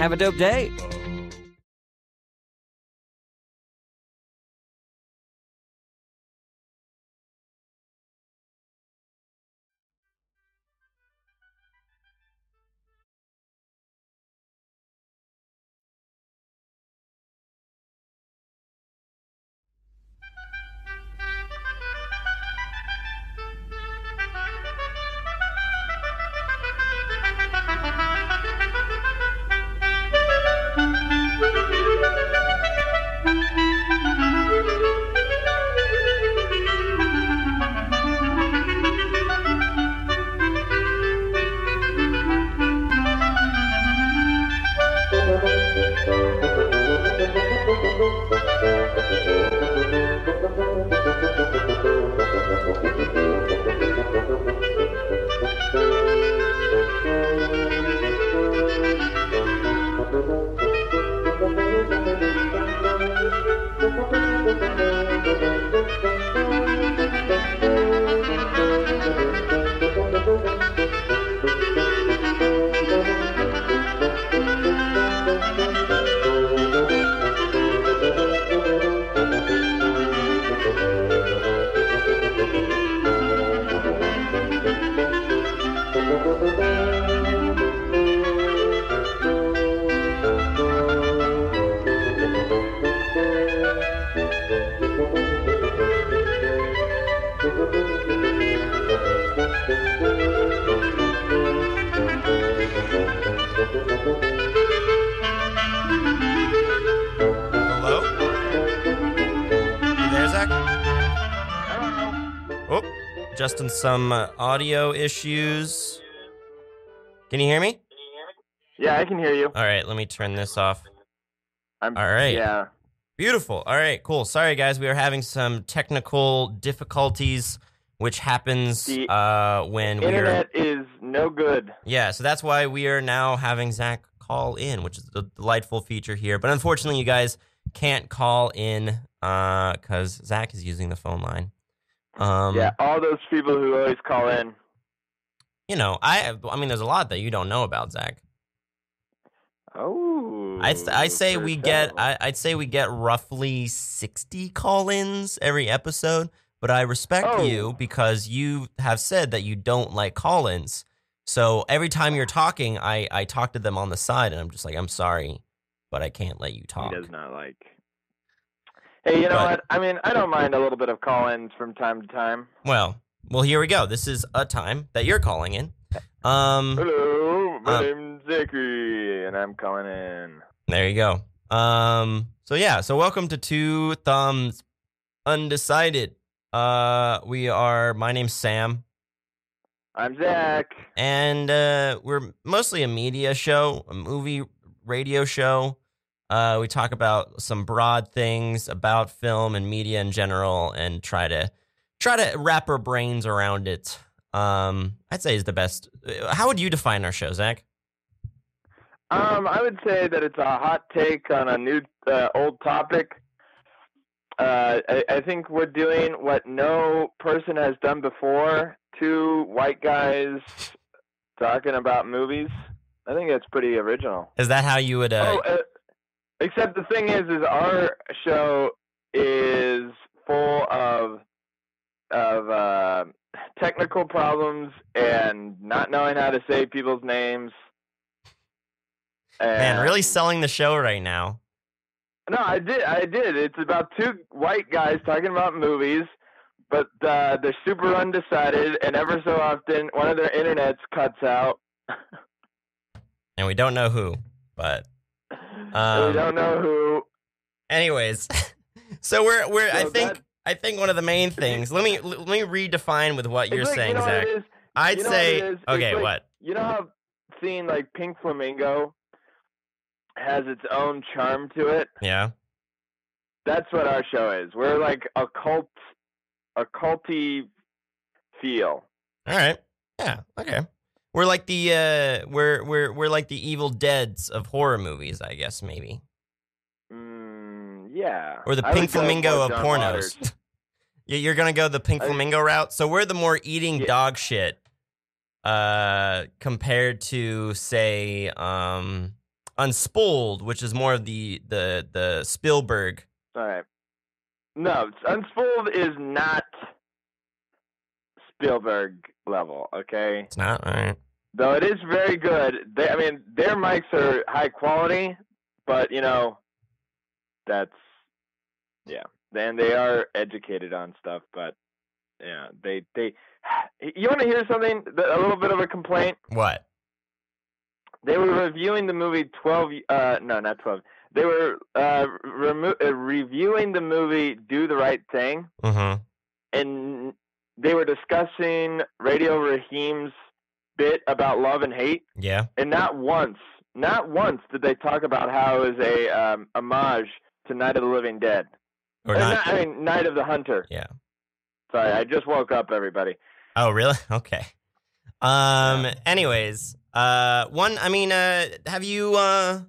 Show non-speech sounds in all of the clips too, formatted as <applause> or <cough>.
Have a dope day. Oh, Justin, some uh, audio issues. Can you hear me? Yeah, I can hear you. All right, let me turn this off. I'm, All right. Yeah. Beautiful. All right, cool. Sorry, guys, we are having some technical difficulties, which happens The uh, when we are. Internet is no good. Yeah, so that's why we are now having Zach call in, which is a delightful feature here. But unfortunately, you guys can't call in because Zach is using the phone line. Um, yeah, all those people who always call in. You know, I I mean, there's a lot that you don't know about Zach. Oh. I'd I say we get. I, I'd say we get roughly sixty call-ins every episode. But I respect Oh. you because you have said that you don't like call-ins. So every time you're talking, I I talk to them on the side, and I'm just like, I'm sorry, but I can't let you talk. He does not like. Hey, you know But- what? I mean, I don't mind a little bit of call-ins from time to time. Well, well, here we go. This is a time that you're calling in. Um, Hello, my Um, name's Zachary, and I'm calling in. there you go. Um, so yeah, so welcome to Two Thumbs Undecided. Uh, we are. My name's Sam, I'm Zach. and uh, we're mostly a media show, a movie radio show. Uh, we talk about some broad things about film and media in general, and try to try to wrap our brains around it. Um, I'd say is the best. uh, How would you define our show, Zach? Um, I would say that it's a hot take on a new, uh, old topic. Uh, I, I think we're doing what no person has done before. Two white guys talking about movies. I think that's pretty original. Is that how you would? Uh, oh, uh, except the thing is, is our show is full of of uh, technical problems and not knowing how to say people's names. man, really selling the show right now. no, I did. I did. It's about two white guys talking about movies, but uh, they're super undecided, and ever so often one of their internets cuts out. <laughs> and we don't know who. But and Um, we don't know who. anyways, <laughs> so we're we're I think that- I think one of the main things. Let me <laughs> let me redefine with what you're like, saying, you know Zach. What it is? I'd you know say what? Okay. like- what? You know how seeing like Pink Flamingo has its own charm to it. Yeah. That's what our show is. We're like a cult, a culty feel. All right. Yeah. Okay. We're like the uh we're we're we're like the Evil Dead's of horror movies, I guess maybe, Mm, yeah. or the I Pink Flamingo of pornos. <laughs> <laughs> Yeah, You're gonna go the Pink I- Flamingo route. So we're the more eating Yeah. dog shit, uh, compared to say, um, Unspooled, which is more of the the the Spielberg. All right. No, Unspooled is not Spielberg level. Okay. It's not all right. Though it is very good. They, I mean, their mics are high quality, but you know, that's yeah. And they are educated on stuff, but yeah, they they. You want to hear something? A little bit of a complaint. What? They were reviewing the movie Twelve. Uh, no, not Twelve. They were uh, remo- uh, reviewing the movie Do the Right Thing, Mm-hmm. and they were discussing Radio Raheem's bit about love and hate, Yeah. and not once, not once did they talk about how it was a um, homage to Night of the Living Dead. Or Uh, not? I mean, Night of the Hunter. Yeah. Sorry, I just woke up, everybody. Oh, really? <laughs> Okay. Um. Anyways, uh, one. I mean, uh, have you? Uh,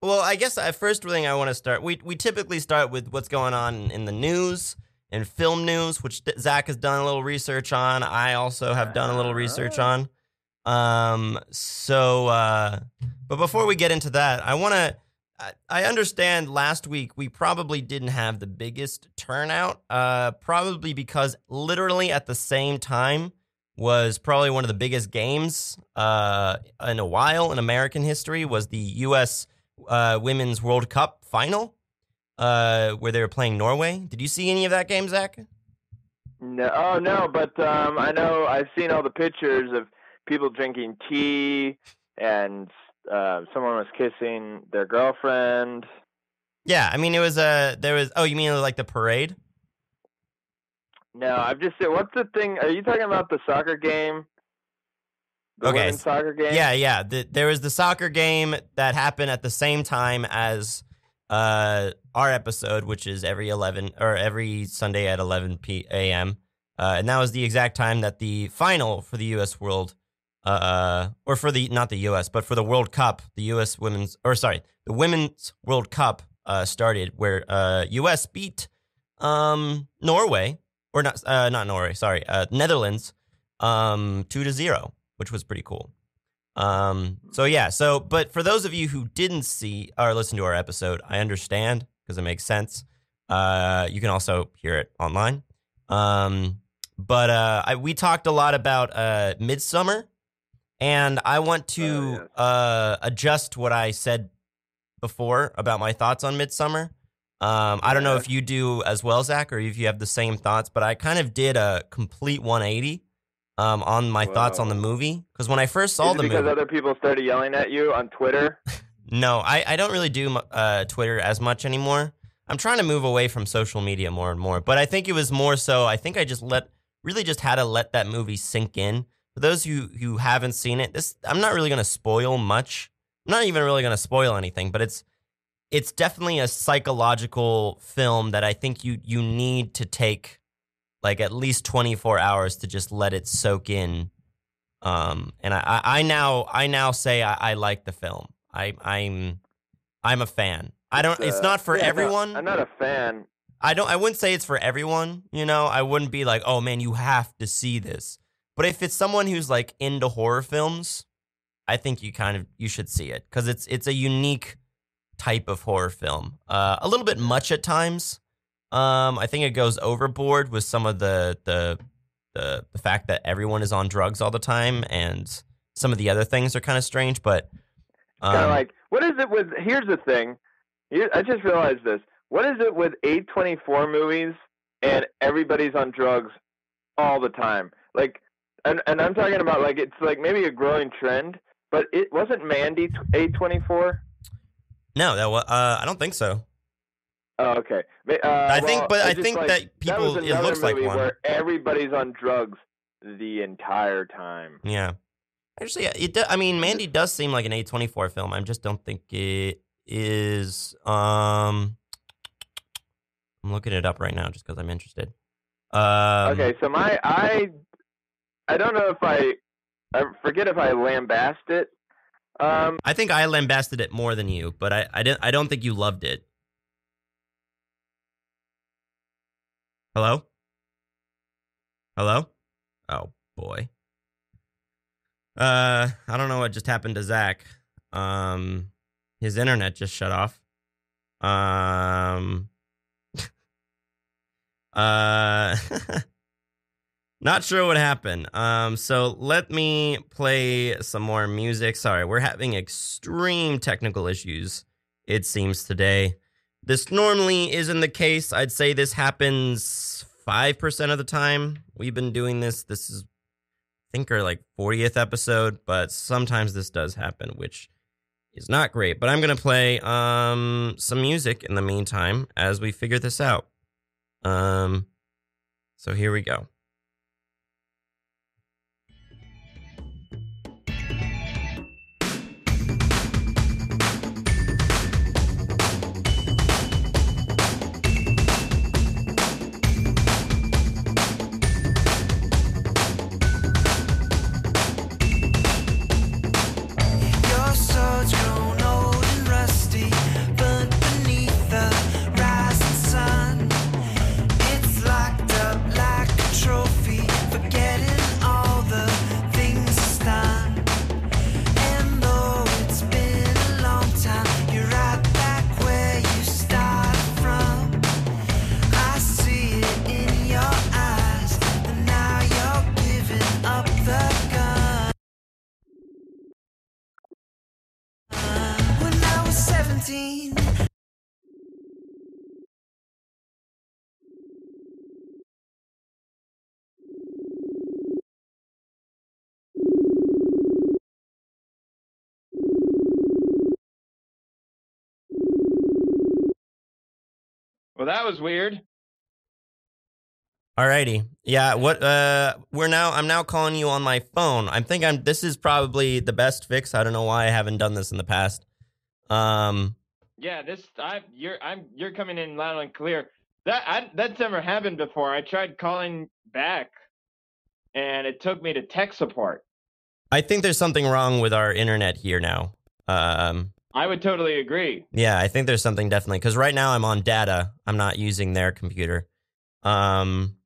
well, I guess the first thing I want to start. We we typically start with what's going on in the news and film news, which Zach has done a little research on. I also have done a little research on. Um. So, uh, but before we get into that, I want to. I- understand last week we probably didn't have the biggest turnout, uh, probably because literally at the same time was probably one of the biggest games uh, in a while in American history was the U.S. Uh, Women's World Cup final, uh, where they were playing Norway. Did you see any of that game, Zach? No, oh no, but um, I know I've seen all the pictures of people drinking tea, and uh, someone was kissing their girlfriend. Yeah, I mean it was a there was. Oh, you mean like the parade? No, I've just said, what's the thing? Are you talking about the soccer game? The Okay, soccer game. Yeah, yeah. The, there was the soccer game that happened at the same time as uh, our episode, which is every eleven or every Sunday at eleven p.m. Uh, and that was the exact time that the final for the U.S. World, uh, or for the not the U.S. but for the World Cup, the U.S. Women's or sorry, the Women's World Cup uh, started, where uh, U.S. beat um, Norway or not uh, not Norway, sorry, uh, Netherlands um, two to zero which was pretty cool. Um, so yeah, so but for those of you who didn't see or listen to our episode, I understand because it makes sense. Uh, you can also hear it online. Um, but uh, I, we talked a lot about uh, Midsummer, and I want to yes. uh, adjust what I said before about my thoughts on Midsummer. Um, I don't know if you do as well, Zach, or if you have the same thoughts, but I kind of did a complete 180 um, on my thoughts on the movie because when I first saw Is it the because movie, other people started yelling at you on Twitter? <laughs> no, I, I don't really do uh, Twitter as much anymore. I'm trying to move away from social media more and more, but I think it was more so. I think I just let really just had to let that movie sink in. For those who who haven't seen it, this I'm not really going to spoil much. I'm not even really going to spoil anything, but it's it's definitely a psychological film that I think you you need to take like at least 24 hours to just let it soak in. Um, and I, I, now I now say I, I like the film. I I'm I'm a fan. I don't. It's Uh, not for yeah, everyone. I'm not a fan. I don't. I wouldn't say it's for everyone. You know, I wouldn't be like, oh man, you have to see this. But if it's someone who's like into horror films, I think you kind of you should see it because it's it's a unique type of horror film. Uh, a little bit much at times. Um, I think it goes overboard with some of the the the the fact that everyone is on drugs all the time, and some of the other things are kind of strange. But um, kind of like what is it with? Here's the thing. Here, I just realized this. What is it with A24 movies and everybody's on drugs all the time? Like, and and I'm talking about like it's like maybe a growing trend, but it wasn't Mandy A24. no, that was. uh, I don't think so. Oh, okay. Uh, I think- well, but I think like, that people- was it looks like one. where everybody's on drugs the entire time. Yeah. Actually, it. Do, I mean, Mandy does seem like an A twenty four film. I just don't think it is. Um, I'm looking it up right now just because I'm interested. Um, okay, so my I I don't know if I I forget if I lambasted it. Um, I think I lambasted it more than you, but I I didn't. I don't think you loved it. Hello. Hello. Oh boy. Uh, I don't know what just happened to Zach. Um, his internet just shut off. Um, <laughs> uh, <laughs> not sure what happened. Um, so let me play some more music. Sorry, we're having extreme technical issues, it seems, today. This normally isn't the case. I'd say this happens 5% of the time. We've been doing this. This is, I think, our like 40th episode, but sometimes this does happen, which is not great. But I'm going to play um, some music in the meantime as we figure this out. Um, so here we go. Well, that was weird. Alrighty. Yeah, what uh we're now I'm now calling you on my phone. I think I'm this is probably the best fix. I don't know why I haven't done this in the past. Um Yeah, this I you're I'm you're coming in loud and clear. That I, that's never happened before. I tried calling back, and it took me to tech support. I think there's something wrong with our internet here now. Um I would totally agree. yeah, I think there's something definitely cuz right now I'm on data. I'm not using their computer. Um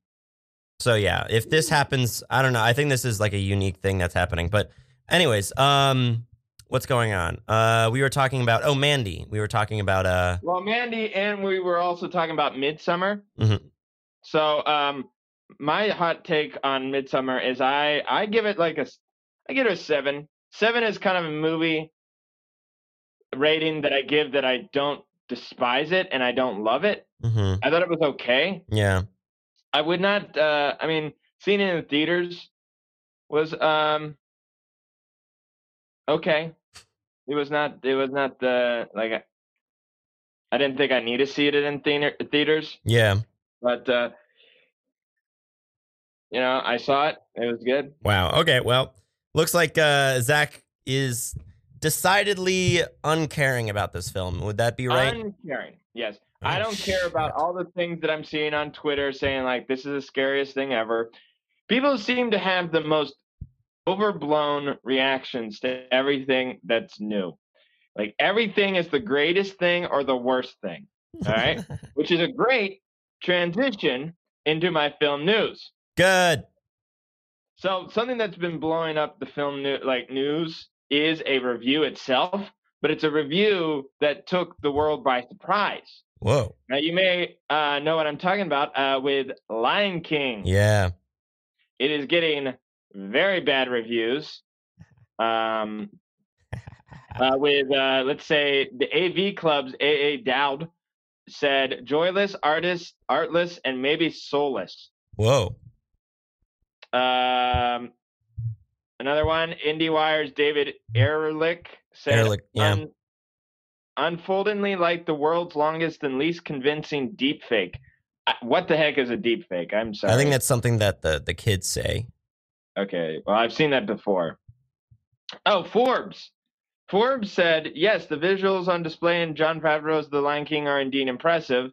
so yeah, if this happens, I don't know. I think this is like a unique thing that's happening. But anyways, um what's going on? Uh we were talking about oh Mandy. We were talking about uh Well, Mandy, and we were also talking about Midsummer. Mhm. So, um, my hot take on Midsummer is I I give it like a s- I give it a seven. Seven is kind of a movie rating that I give that I don't despise it and I don't love it. mhm. I thought it was okay. Yeah. I would not. Uh, I mean, seeing it in the theaters was um okay. It was not. It was not the like. I- I didn't think I need to see it in theater, theaters, Yeah. but uh, you know, I saw it. It was good. Wow. Okay. Well, looks like uh, Zach is decidedly uncaring about this film. Would that be right? Uncaring. Yes. Oh, I don't care about all the things that I'm seeing on Twitter saying like this is the scariest thing ever. People seem to have the most overblown reactions to everything that's new. Like everything is the greatest thing or the worst thing, all right? <laughs> which is a great transition into my film news. Good. So something that's been blowing up the film new, like news is a review itself, but it's a review that took the world by surprise. Whoa. Now you may uh, know what I'm talking about uh, with Lion King. Yeah. It is getting very bad reviews. Um, <laughs> uh, with uh, let's say the AV Club's AA Dowd said joyless, artist, artless, and maybe soulless. Whoa. Um, another one, IndieWire's David Ehrlich said, Ehrlich, yeah. "Un- unfoldingly like the world's longest and least convincing deepfake. What the heck is a deepfake? I'm sorry. I think that's something that the, the kids say. Okay, well, I've seen that before. Oh, Forbes. Forbes said, yes, the visuals on display in Jon Favreau's The Lion King are indeed impressive.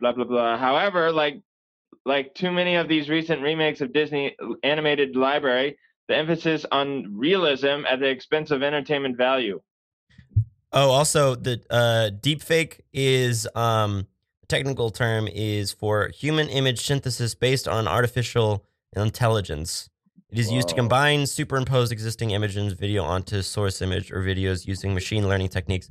Blah blah blah. However, like like too many of these recent remakes of Disney animated library, the emphasis on realism at the expense of entertainment value. Oh, also the uh, deepfake is um technical term is for human image synthesis based on artificial intelligence. It is used to combine superimposed existing images and video onto source image or videos using machine learning techniques.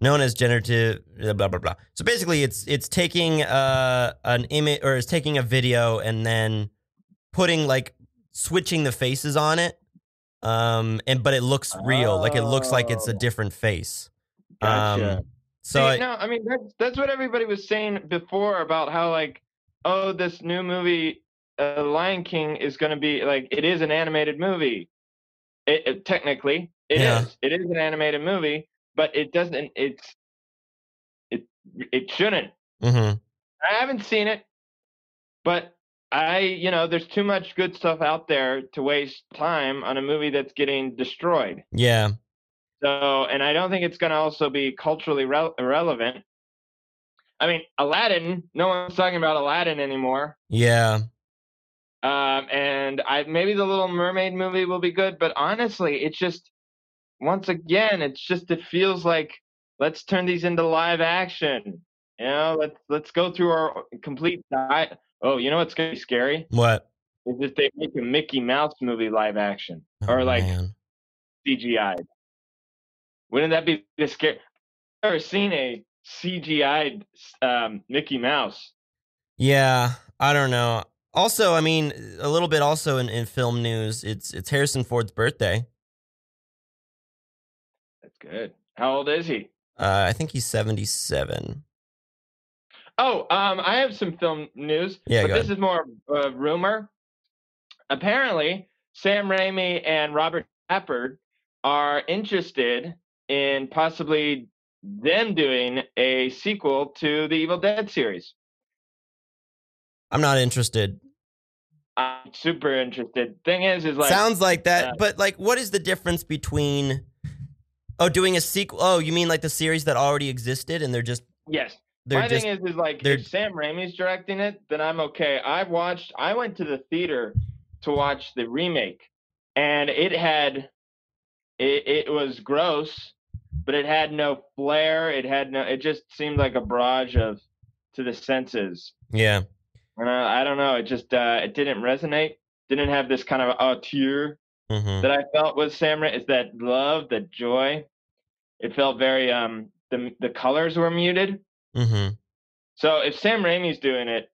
known as generative blah blah blah. blah. So basically, it's it's taking uh an image or it's taking a video and then putting like switching the faces on it, um, and but it looks real, like it looks like it's a Oh. different face. Gotcha. Um, so See, I, no, I mean that's that's what everybody was saying before about how like, oh, this new movie, uh, Lion King, is going to be like it is an animated movie. It, it technically it is. Yeah. It is an animated movie, but it doesn't. It's it it shouldn't. mhm. I haven't seen it, but I, you know, there's too much good stuff out there to waste time on a movie that's getting destroyed. yeah, So, and I don't think it's going to also be culturally rel irrelevant. I mean, Aladdin, no one's talking about Aladdin anymore. yeah, Um, and I maybe the Little Mermaid movie will be good, but honestly, it's just once again, it's just it feels like let's turn these into live action. You know, let's let's go through our complete diet. Oh, you know what's gonna be scary? what? Is if they make a Mickey Mouse movie live action Oh, or like man. CGI. Wouldn't that be the scary? I've never seen a CGI um, Mickey Mouse. Yeah, I don't know. Also, I mean, a little bit also in, in film news, it's it's Harrison Ford's birthday. That's good. How old is he? Uh, I think he's 77. Oh, um, I have some film news, Yeah, but this is more uh, rumor. Apparently, Sam Raimi and Robert Tapert are interested in possibly them doing a sequel to the Evil Dead series. I'm not interested. I'm super interested. Thing is, is like Sounds like that, uh, but like, what is the difference between? Oh, doing a sequel. Oh, you mean like the series that already existed, and they're just yes. They're My just thing is, is like they're- if Sam Raimi's directing it, then I'm okay. I watched. I went to the theater to watch the remake, and it had, it, it was gross, but it had no flair. It had no. It just seemed like a barrage of, to the senses. yeah, And I, I don't know. It just uh, it didn't resonate. Didn't have this kind of uh, tear hmm that I felt with Sam. Ra- Is that love, that joy? It felt very um. The the colors were muted. Hmm So if Sam Raimi's doing it,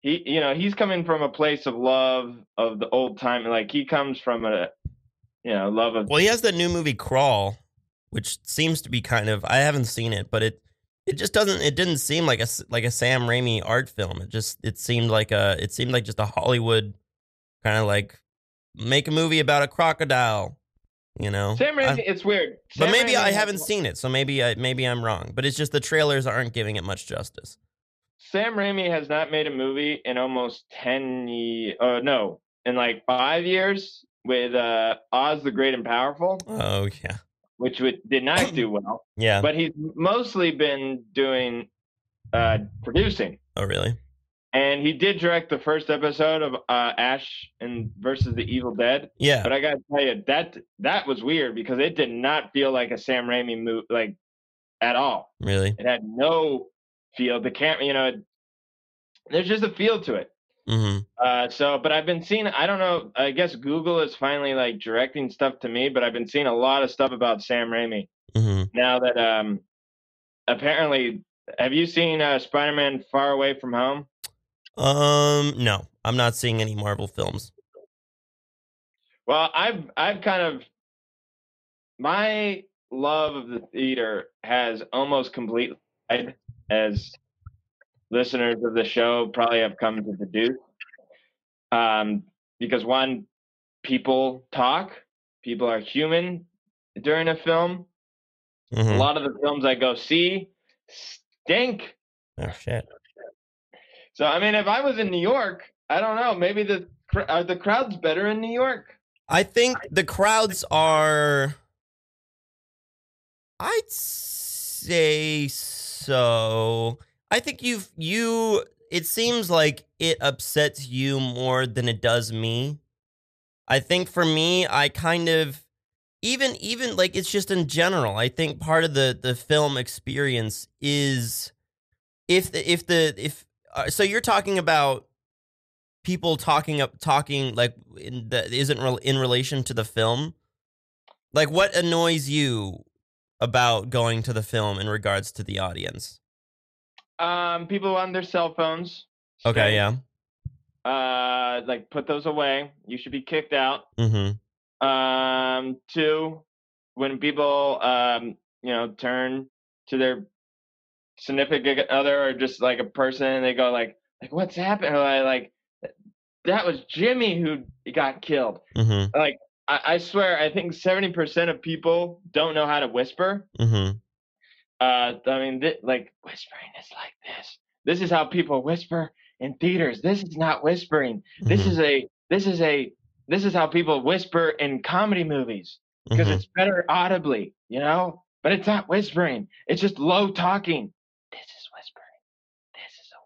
he you know he's coming from a place of love of the old time. Like he comes from a you know love of Well, he has that new movie Crawl, which seems to be kind of I haven't seen it, but it it just doesn't it didn't seem like a like a Sam Raimi art film. It just it seemed like a it seemed like just a Hollywood kind of like make a movie about a crocodile, you know. Sam I- Raimi. it's weird. but maybe Raimi I haven't seen it, so maybe I maybe I'm wrong. But it's just the trailers aren't giving it much justice. Sam Raimi has not made a movie in almost ten years. Uh, no, in like five years with uh, Oz the Great and Powerful, Oh yeah, which would, did not do <coughs> well. yeah. But he's mostly been doing uh, producing. oh really? And he did direct the first episode of uh, Ash and versus the Evil Dead. Yeah. But I gotta tell you that that was weird because it did not feel like a Sam Raimi movie, like at all. Really? It had no feel. The camera, you know, it, there's just a feel to it. hmm Uh, so, but I've been seeing. I don't know. I guess Google is finally like directing stuff to me. But I've been seeing a lot of stuff about Sam Raimi hmm now that um, apparently. Have you seen uh, Spider-Man: Far Away from Home? Um, no, I'm not seeing any Marvel films. Well, I've I've kind of my love of the theater has almost completely died, as listeners of the show probably have come to deduce. Um, because one, people talk, people are human during a film. A Mhm. lot of the films I go see stink. Oh shit. So I mean, if I was in New York, I don't know. Maybe the are the crowds better in New York. I think the crowds are. I'd say so. I think you've you. It seems like it upsets you more than it does me. I think for me, I kind of even even like it's just in general. I think part of the the film experience is if the if the if uh, so you're talking about people talking up talking like in that isn't rel in relation to the film like what annoys you about going to the film in regards to the audience? Um, people on their cell phones. Okay, yeah. Uh, like put those away. You should be kicked out. Mm-hmm. Um, two, when people um, you know, turn to their significant other or just like a person and they go like, like what's happened? Like, that was Jimmy who got killed. Mm-hmm. Like I, I swear, I think seventy percent of people don't know how to whisper. Mm-hmm. Uh, I mean, th- like whispering is like this. This is how people whisper in theaters. This is not whispering. This Mm-hmm. is a this is a this is how people whisper in comedy movies because Mhm. it's better audibly, you know. But it's not whispering. It's just low talking. This is whispering. This is a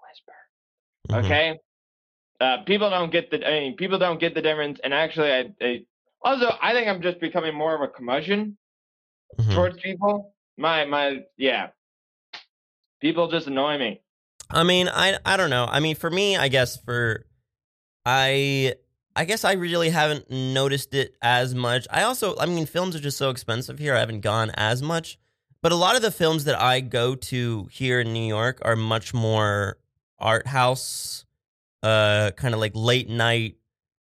Mhm. Okay. Uh, people don't get the. I mean, people don't get the difference. And actually, I, I also I think I'm just becoming more of a curmudgeon Mhm. towards people. My my yeah. People just annoy me. I mean, I I don't know. I mean, for me, I guess for I I guess I really haven't noticed it as much. I also, I mean, films are just so expensive here. I haven't gone as much. But a lot of the films that I go to here in New York are much more art house, uh, kind of like late night.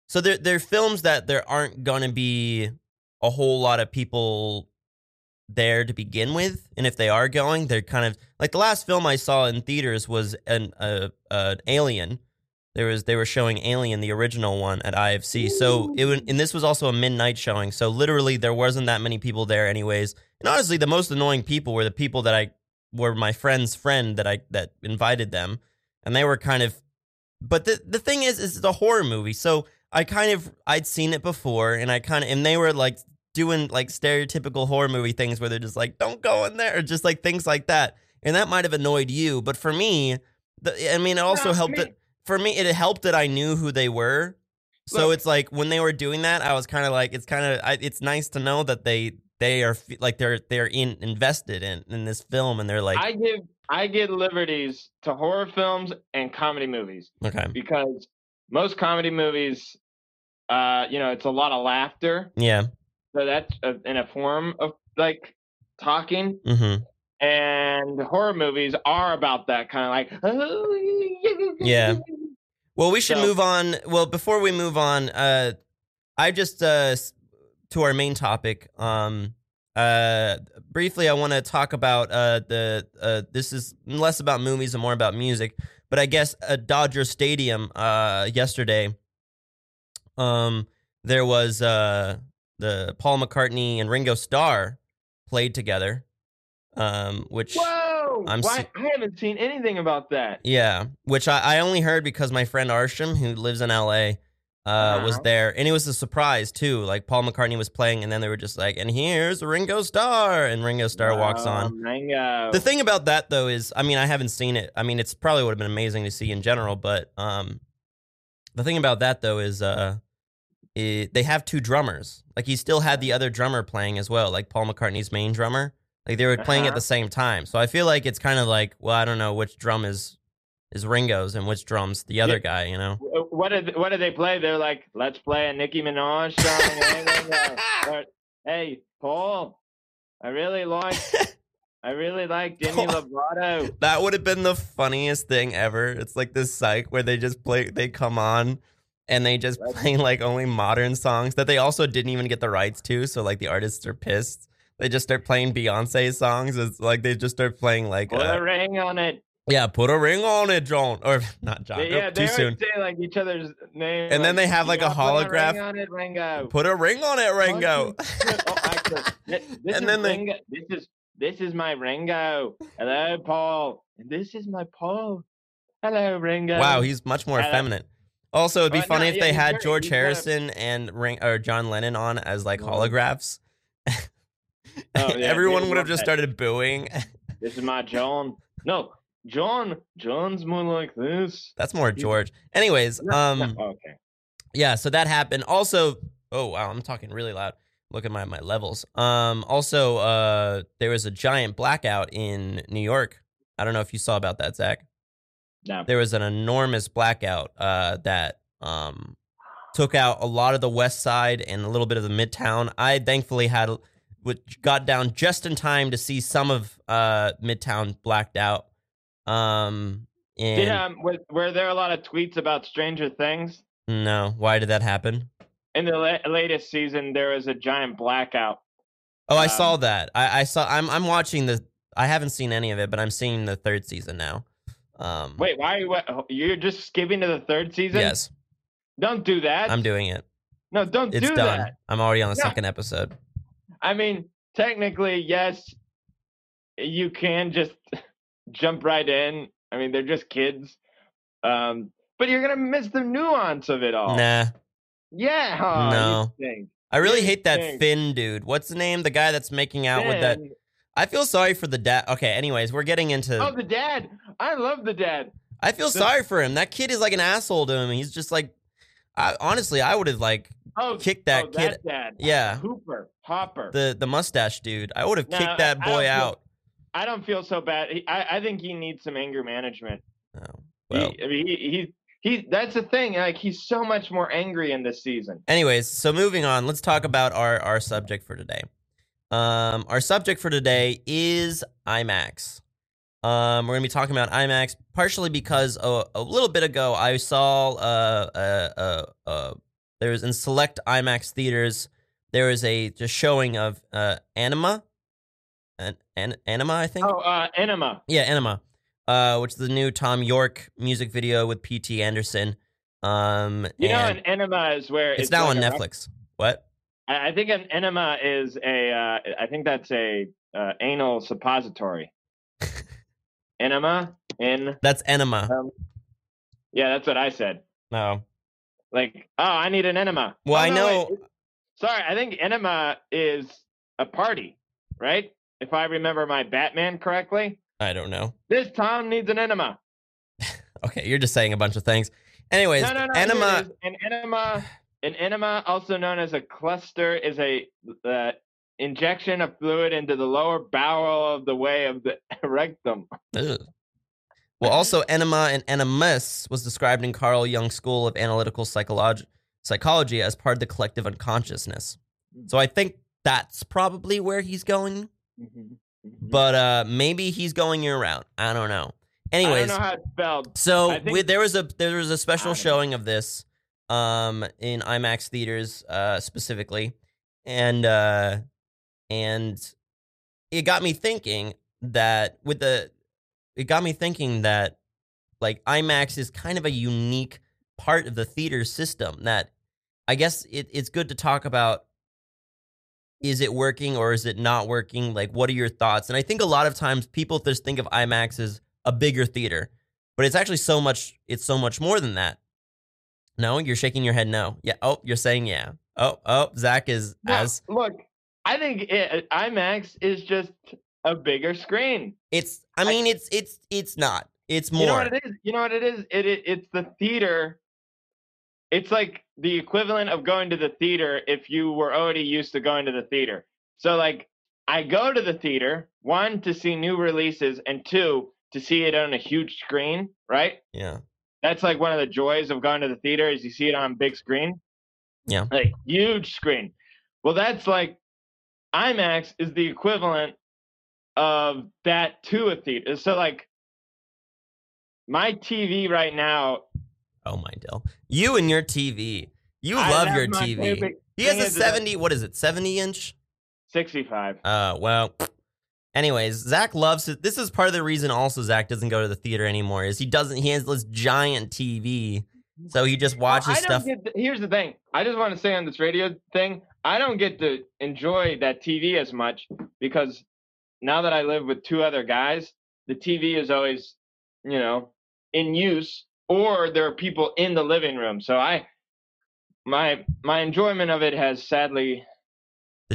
So they're they're films that there aren't gonna be a whole lot of people there to begin with, and if they are going, they're kind of like the last film I saw in theaters was an uh, uh, Alien. There was they were showing Alien, the original one, at IFC. So it and this was also a midnight showing. So literally, there wasn't that many people there, anyways. And honestly, the most annoying people were the people that I were my friend's friend that I that invited them, and they were kind of. But the the thing is, is it's a horror movie, so I kind of I'd seen it before, and I kind of and they were like doing like stereotypical horror movie things where they're just like, "Don't go in there," or just like things like that, and that might have annoyed you. But for me, the, I mean, it also helped me- that for me, it helped that I knew who they were. So Look. it's like when they were doing that, I was kind of like, it's kind of, it's nice to know that they they are like they're they're in invested in in this film, and they're like, I give I give liberties to horror films and comedy movies okay, because most comedy movies, uh, you know, it's a lot of laughter. yeah, So that's uh, in a form of like talking, mm-hmm. and horror movies are about that kind of like. Yeah. Well, we should So- move on. Well, before we move on, uh, I just uh, to our main topic. Um, uh, briefly, I want to talk about uh the uh this is less about movies and more about music. But I guess at Dodger Stadium uh yesterday, um, there was uh the Paul McCartney and Ringo Starr played together, um, which. Whoa! I'm Why, se- I haven't seen anything about that. Yeah, which I, I only heard because my friend Arsham, who lives in LA, uh, was Uh-huh. there, and it was a surprise too. Like Paul McCartney was playing, and then they were just like, "And here's Ringo Starr," and Ringo Starr walks on. Ringo. The thing about that though is, I mean, I haven't seen it. I mean, it's probably would have been amazing to see in general, but um, the thing about that though is, uh, it, they have two drummers. Like he still had the other drummer playing as well, like Paul McCartney's main drummer. Like they were playing at Uh-huh. the same time. So I feel like it's kind of like, well, I don't know which drum is is Ringo's and which drum's the other Yeah. guy. You know? What did what did they play? They're like, let's play a Nicki Minaj song. Or, hey, Paul, I really like <laughs> I really like Demi Lovato. That would have been the funniest thing ever. It's like this psych where they just play, they come on and they just play like only modern songs that they also didn't even get the rights to. So like the artists are pissed. They just start playing Beyonce songs. It's like they just start playing like, Put uh, a ring on it. Yeah, put a ring on it, John, or <laughs> not John. They- Nope, yeah, too they always soon. say like each other's name. And then they have, like, a "Yeah, put a ring on it, Ringo. Put a ring on it, Ringo. oh, actually, th- this And is then they- Ringo. This is this is my Ringo. Hello, Paul. And this is my Paul. Hello, Ringo. wow, he's much more Uh, effeminate. Also, it'd be no, funny if yeah, they had George he's, uh, Harrison and Ring or John Lennon on as like Oh. holographs. Oh, <laughs> yeah, Everyone would have just that. started booing. <laughs> This is my John. No, John. John's more like this. That's more George. Anyways, um, okay. yeah, so that happened. Also, oh wow, I'm talking really loud. Look at my my levels. Um, also, uh, there was a giant blackout in New York. I don't know if you saw about that, Zach. No. There was an enormous blackout uh, that um took out a lot of the west side and a little bit of the midtown. I thankfully had which got down just in time to see some of uh Midtown blacked out. Um, and Did, um, were, were there a lot of tweets about Stranger Things? no, why did that happen? In the la- latest season, there was a giant blackout. Oh, I Um, saw that. I, I saw. I'm I'm watching the. I haven't seen any of it, but I'm seeing the third season now. Um, Wait, why are you? What, you're just skipping to the third season? Yes, Don't do that. I'm doing it. no, don't do that. It's do done. that. I'm already on the No. second episode. I mean, technically, yes, you can just <laughs> jump right in. I mean, they're just kids. Um, but you're gonna miss the nuance of it all. Nah, Yeah. No. I really hate that. Finn dude. What's the name? The guy that's making out with that. I feel sorry for the dad. Okay, anyways, we're getting into. Oh, the dad. I love the dad. I feel the- sorry for him. That kid is like an asshole to him. He's just like, I, honestly, I would have like Oh, kicked that oh, kid. That dad. Yeah. Hooper. Hopper. The the mustache dude. I would have No, kicked that boy out. I don't feel so bad. He, I, I think he needs some anger management. Oh, well, he, I mean, he, he, he, that's the thing. Like, he's so much more angry in this season. anyways, so moving on, let's talk about our our subject for today. Um, our subject for today is IMAX. Um, we're gonna be talking about IMAX partially because a, a little bit ago I saw uh uh uh, uh there was in select IMAX theaters there was a just showing of uh Anima, an, an Anima I think. Oh, uh, Enema. Yeah, Anima, uh, which is the new Thom Yorke music video with P.T. Anderson. Um, You know, an enema is where it's, now like on Netflix. What? I I think an enema is a. Uh, I think that's a uh, anal suppository. <laughs> enema in. That's Enema. Um, yeah, that's what I said. No. Like, oh, I need an enema. Well, Oh, I no, know. wait. Sorry, I think enema is a party, right? If I remember my Batman correctly, I don't know. this town needs an enema. <laughs> Okay, you're just saying a bunch of things. Anyways, No, no, no. Enema. An enema, an enema, also known as a clyster, is a uh, injection of fluid into the lower bowel of the way of the <laughs> rectum. Ugh. Well, also, anima and animus was described in Carl Jung's School of Analytical Psychology, psychology as part of the collective unconsciousness. So I think that's probably where he's going, but uh, maybe he's going your route. I don't know. I Anyways, don't know how it's spelled. So I think- we, there was a there was a I special don't know. showing of this um in IMAX theaters uh specifically and uh and it got me thinking that with the it got me thinking that like IMAX is kind of a unique part of the theater system that I guess it, it's good to talk about is it working or is it not working like what are your thoughts and I think a lot of times people just think of IMAX as a bigger theater but it's actually so much it's so much more than that no you're shaking your head no yeah oh you're saying yeah oh oh zach is No, as look, I think it, IMAX is just a bigger screen. it's i mean it's it's it's not it's more You know what it is? You know what it is? It, it it's the theater. It's like the equivalent of going to the theater if you were already used to going to the theater. So like I go to the theater, one to see new releases and two to see it on a huge screen, right? yeah That's like one of the joys of going to the theater is you see it on big screen. Yeah. Like huge screen. Well, that's like IMAX is the equivalent of that to a theater. So like my TV right now, oh my dill you and your tv you I love your tv he has a 70 what is it 70 inch? 65. uh well anyways zach loves it. This is part of the reason also zach doesn't go to the theater anymore is he doesn't he has this giant tv so he just watches Well, I stuff. Don't get the- here's the thing. I just want to say on this radio thing, I don't get to enjoy that TV as much because now that I live with two other guys, the TV is always, you know, in use or there are people in the living room. So I my my enjoyment of it has sadly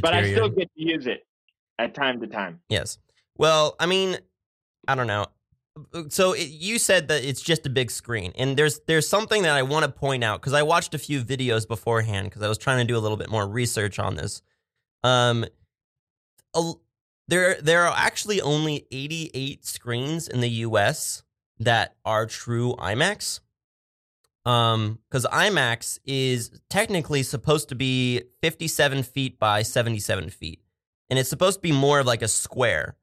but I still get to use it at time to time. Yes. Well, I mean, I don't know. So it, you said that it's just a big screen, and there's there's something that I want to point out because I watched a few videos beforehand because I was trying to do a little bit more research on this. Um, a, there there are actually only 88 screens in the U.S. that are true IMAX. Um, because IMAX is technically supposed to be 57 feet by 77 feet and it's supposed to be more of like a square.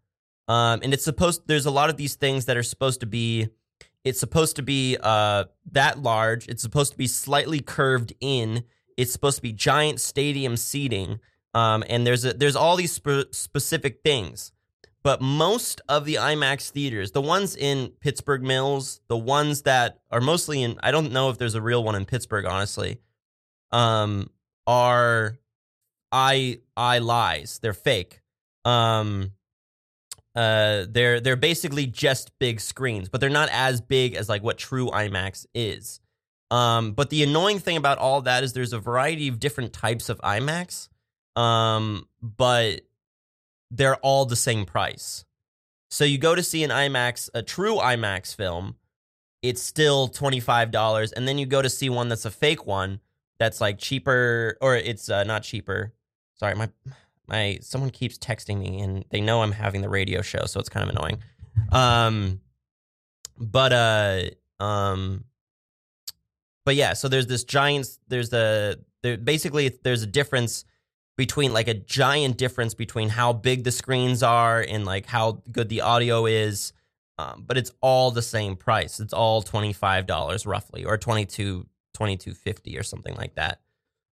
Um, and it's supposed there's a lot of these things that are supposed to be it's supposed to be uh that large. It's supposed to be slightly curved in. It's supposed to be giant stadium seating. Um, and there's a, there's all these spe- specific things. But most of the IMAX theaters, the ones in Pittsburgh Mills, the ones that are mostly in I don't know if there's a real one in Pittsburgh, honestly. Um, are I I lies. They're fake. Um, uh, they're they're basically just big screens, but they're not as big as like what true IMAX is. Um, but the annoying thing about all that is there's a variety of different types of IMAX, um, but they're all the same price. So you go to see an IMAX, a true IMAX film, it's still twenty five dollars, and then you go to see one that's a fake one that's like cheaper, or it's uh, not cheaper. Sorry, my my someone keeps texting me and they know I'm having the radio show, so it's kind of annoying. Um, but uh, um, but yeah, so there's this giant. There's the there basically there's a difference between like a giant difference between how big the screens are and like how good the audio is. Um, but it's all the same price. It's all twenty five dollars roughly, or 22 2250 or something like that.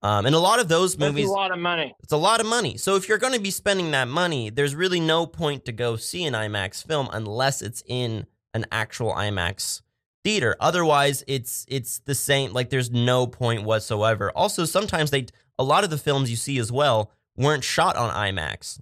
Um, and a lot of those That's movies, a lot of money. it's a lot of money. So if you're going to be spending that money, there's really no point to go see an IMAX film unless it's in an actual IMAX theater. Otherwise, it's it's the same. Like there's no point whatsoever. Also, sometimes they a lot of the films you see as well weren't shot on IMAX.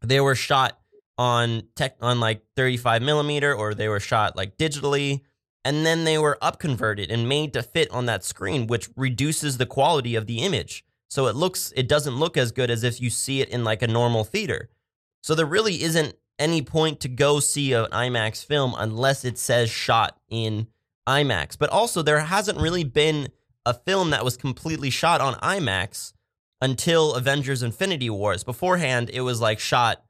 They were shot on tech on like 35 millimeter, or they were shot like digitally and then they were upconverted and made to fit on that screen which reduces the quality of the image. So it looks it doesn't look as good as if you see it in like a normal theater. So there really isn't any point to go see an IMAX film unless it says shot in IMAX. But also there hasn't really been a film that was completely shot on IMAX until Avengers Infinity Wars beforehand it was like shot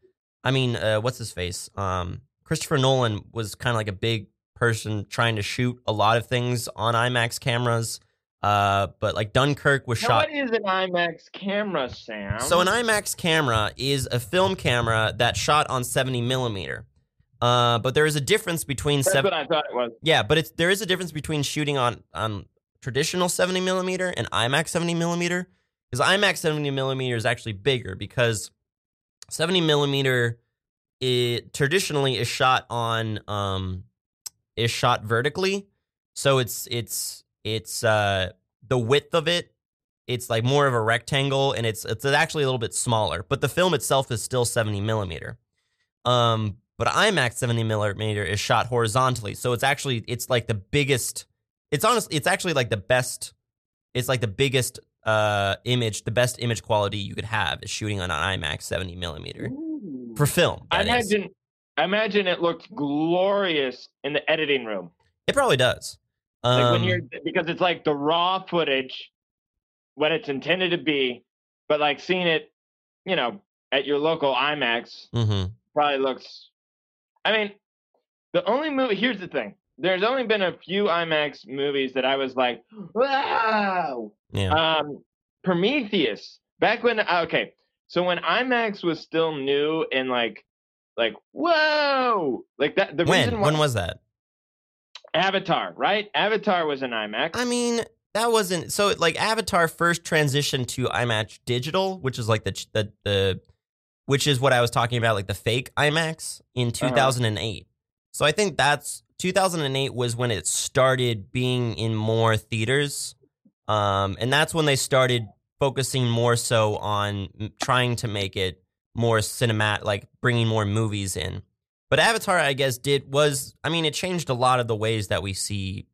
I mean uh, what's his face um Christopher Nolan was kind of like a big person trying to shoot a lot of things on IMAX cameras. Uh, but like Dunkirk was Now, shot. what is an IMAX camera, Sam? So an IMAX camera is a film camera that's shot on 70 millimeter. Uh, but there is a difference between That's seven. what I thought it was. Yeah, but it's there is a difference between shooting on on traditional 70 millimeter and IMAX 70 millimeter. Because IMAX 70 millimeter is actually bigger because 70 millimeter it traditionally is shot on um is shot vertically. So it's it's it's uh the width of it it's like more of a rectangle and it's it's actually a little bit smaller but the film itself is still 70 millimeter um but imax 70 millimeter is shot horizontally so it's actually it's like the biggest it's honestly it's actually like the best it's like the biggest uh image the best image quality you could have is shooting on an imax 70 millimeter for film I that is. imagine. I imagine it looked glorious in the editing room. it probably does Like um, when you're because it's like the raw footage what it's intended to be, but like seeing it, you know, at your local IMAX mhm. probably looks. I mean, the only movie. Here's the thing. There's only been a few IMAX movies that I was like, wow. yeah Um, Prometheus. Back when okay, so when IMAX was still new and like, like whoa, like that. The when reason why when was that Avatar, right? Avatar was an IMAX. I mean, that wasn't so. Like Avatar first transitioned to IMAX digital, which is like the the the, which is what I was talking about, like the fake IMAX in Uh-huh. 2008. So I think that's 2008 was when it started being in more theaters, um, and that's when they started focusing more so on trying to make it more cinematic, like bringing more movies in. But Avatar, I guess, did was I mean, it changed a lot of the ways that we see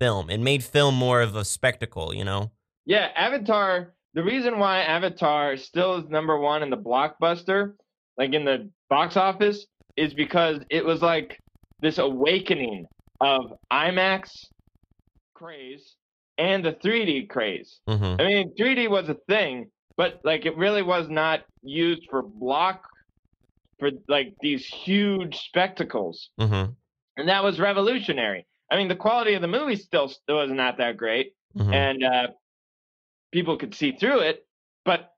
film. It made film more of a spectacle, you know. Yeah, Avatar. The reason why Avatar still is number one in the blockbuster, like in the box office, is because it was like this awakening of IMAX craze and the 3D craze. Mm-hmm. I mean, 3D was a thing, but like it really was not used for block for like these huge spectacles, Mm-hmm. and that was revolutionary. I mean, the quality of the movie still still was not that great Mm-hmm. and uh, people could see through it. But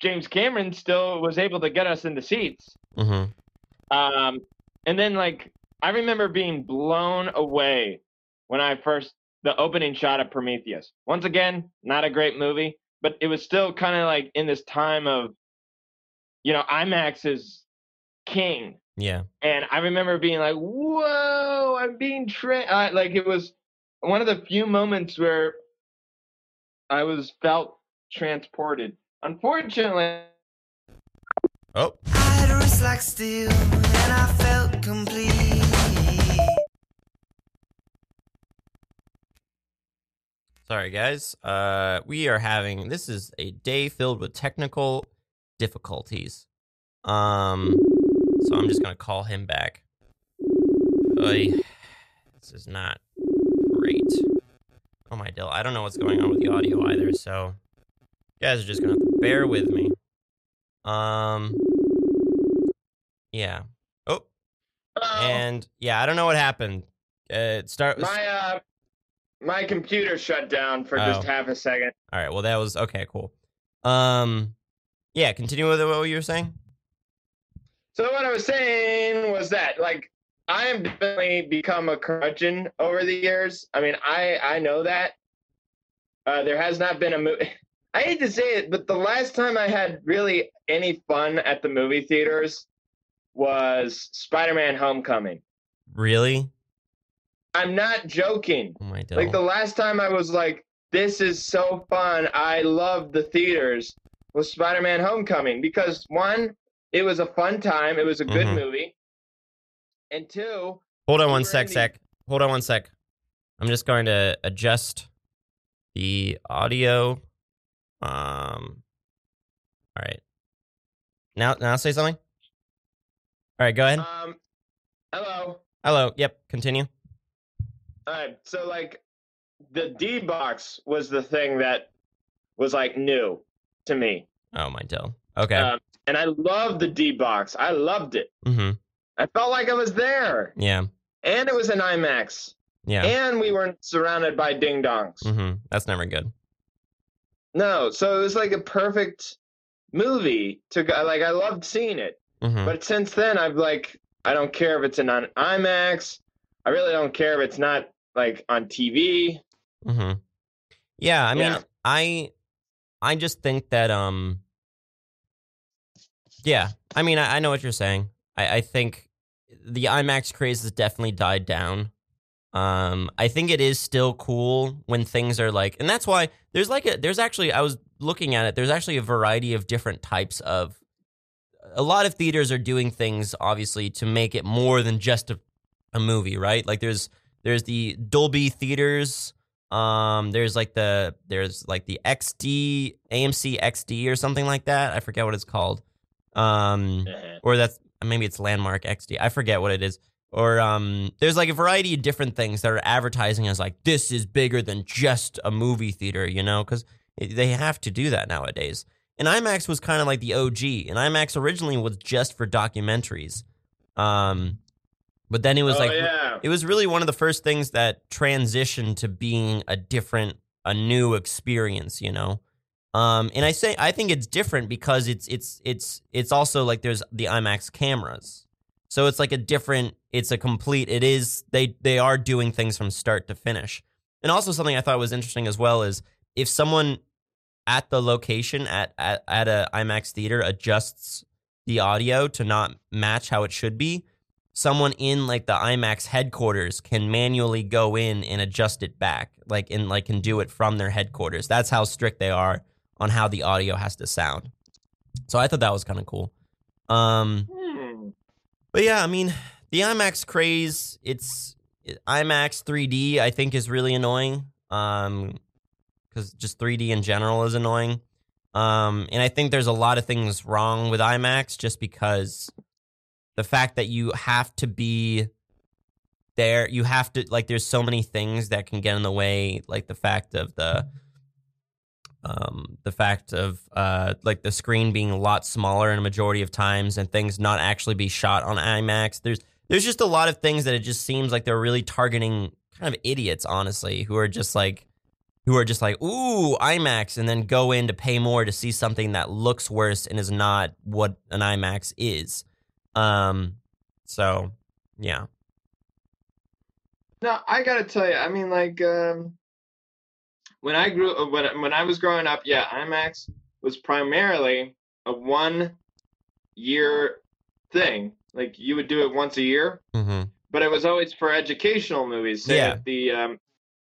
James Cameron still was able to get us into seats. hmm Um, and then like I remember being blown away when I first the opening shot of Prometheus. Once again, not a great movie, but it was still kind of like in this time of, you know, IMAX is king, Yeah. and I remember being like, "Whoa, I'm being tra-" uh, Like it was one of the few moments where I was felt transported. Unfortunately, Oh, I had a wrist like steel, and I felt complete. Sorry guys. Uh, we are having this is a day filled with technical difficulties. Um, so I'm just gonna call him back. Oy, this is not great. Oh my dill, I don't know what's going on with the audio either. So you guys are just gonna have to bear with me. Um, yeah. Oh, uh, and yeah, I don't know what happened. Uh, start. my uh, my computer shut down for just Oh. half a second. All right. Well, that was okay. Cool. Um, yeah. Continue with what you were saying. So what I was saying was that like I have definitely become a curmudgeon over the years. I mean, I I know that. Uh, there has not been a movie. <laughs> I hate to say it, but the last time I had really any fun at the movie theaters was Spider-Man: Homecoming. Really? I'm not joking. Oh my dill. Like the last time I was like, "This is so fun! I love the theaters." Was Spider-Man: Homecoming because one, it was a fun time. It was a good Mhm. movie, and two, Hold on one sec. the- Sec. Hold on one sec. I'm just going to adjust the audio. Um. All right. Now, now say something. All right. Go ahead. um, hello. Hello. Yep. Continue. All right, so like the D box was the thing that was like new to me, Oh my dill. Okay. um, and I loved the D box. I loved it. mm-hmm. I felt like I was there, Yeah. and it was an IMAX, Yeah. and we weren't surrounded by ding dongs. mm-hmm. That's never good. No, so it was like a perfect movie to go. Like I loved seeing it, Mm-hmm. but since then I've like I don't care if it's an IMAX. I really don't care if it's not like on TV. Mm-hmm. Yeah, I mean, Yeah. I, I just think that, um, yeah, I mean, I, I know what you're saying. I, I think the IMAX craze has definitely died down. Um, I think it is still cool when things are like, and that's why there's like a, there's actually, I was looking at it, there's actually a variety of different types of, a lot of theaters are doing things obviously to make it more than just a, a movie, right? Like there's, there's the Dolby theaters, um, there's like the there's like the XD AMC XD or something like that. I forget what it's called. Um, or that's maybe it's Landmark XD. I forget what it is. Or um, there's like a variety of different things that are advertising as like this is bigger than just a movie theater, you know, because they have to do that nowadays. And IMAX was kind of like the OG, and IMAX originally was just for documentaries. Um, but then it was oh like yeah, it was really one of the first things that transitioned to being a different a new experience you know? Um and i say i think it's different because it's it's it's it's also like there's the imax cameras. So it's like a different it's a complete it is they they are doing things from start to finish. And also something i thought was interesting as well is if someone at the location at at, at a imax theater adjusts the audio to not match how it should be someone in like the IMAX headquarters can manually go in and adjust it back, like and like can do it from their headquarters. That's how strict they are on how the audio has to sound. So I thought that was kind of cool. Um, Hmm. but yeah, I mean, the IMAX craze, it's IMAX 3D. I think is really annoying. Um, because just 3D in general is annoying. Um, and I think there's a lot of things wrong with IMAX just because the fact that you have to be there, you have to like. There's so many things that can get in the way, like the fact of the um, the fact of uh, like the screen being a lot smaller in a majority of times and things not actually be shot on IMAX. There's there's just a lot of things that it just seems like they're really targeting kind of idiots, honestly, who are just like who are just like, ooh, IMAX, and then go in to pay more to see something that looks worse and is not what an IMAX is. Um, so yeah, No, I gotta tell you, I mean, like, um, when I grew, uh, when when I was growing up, yeah, IMAX was primarily a one year thing. Like you would do it once a year, mm-hmm. but it was always for educational movies. Say Yeah. the um,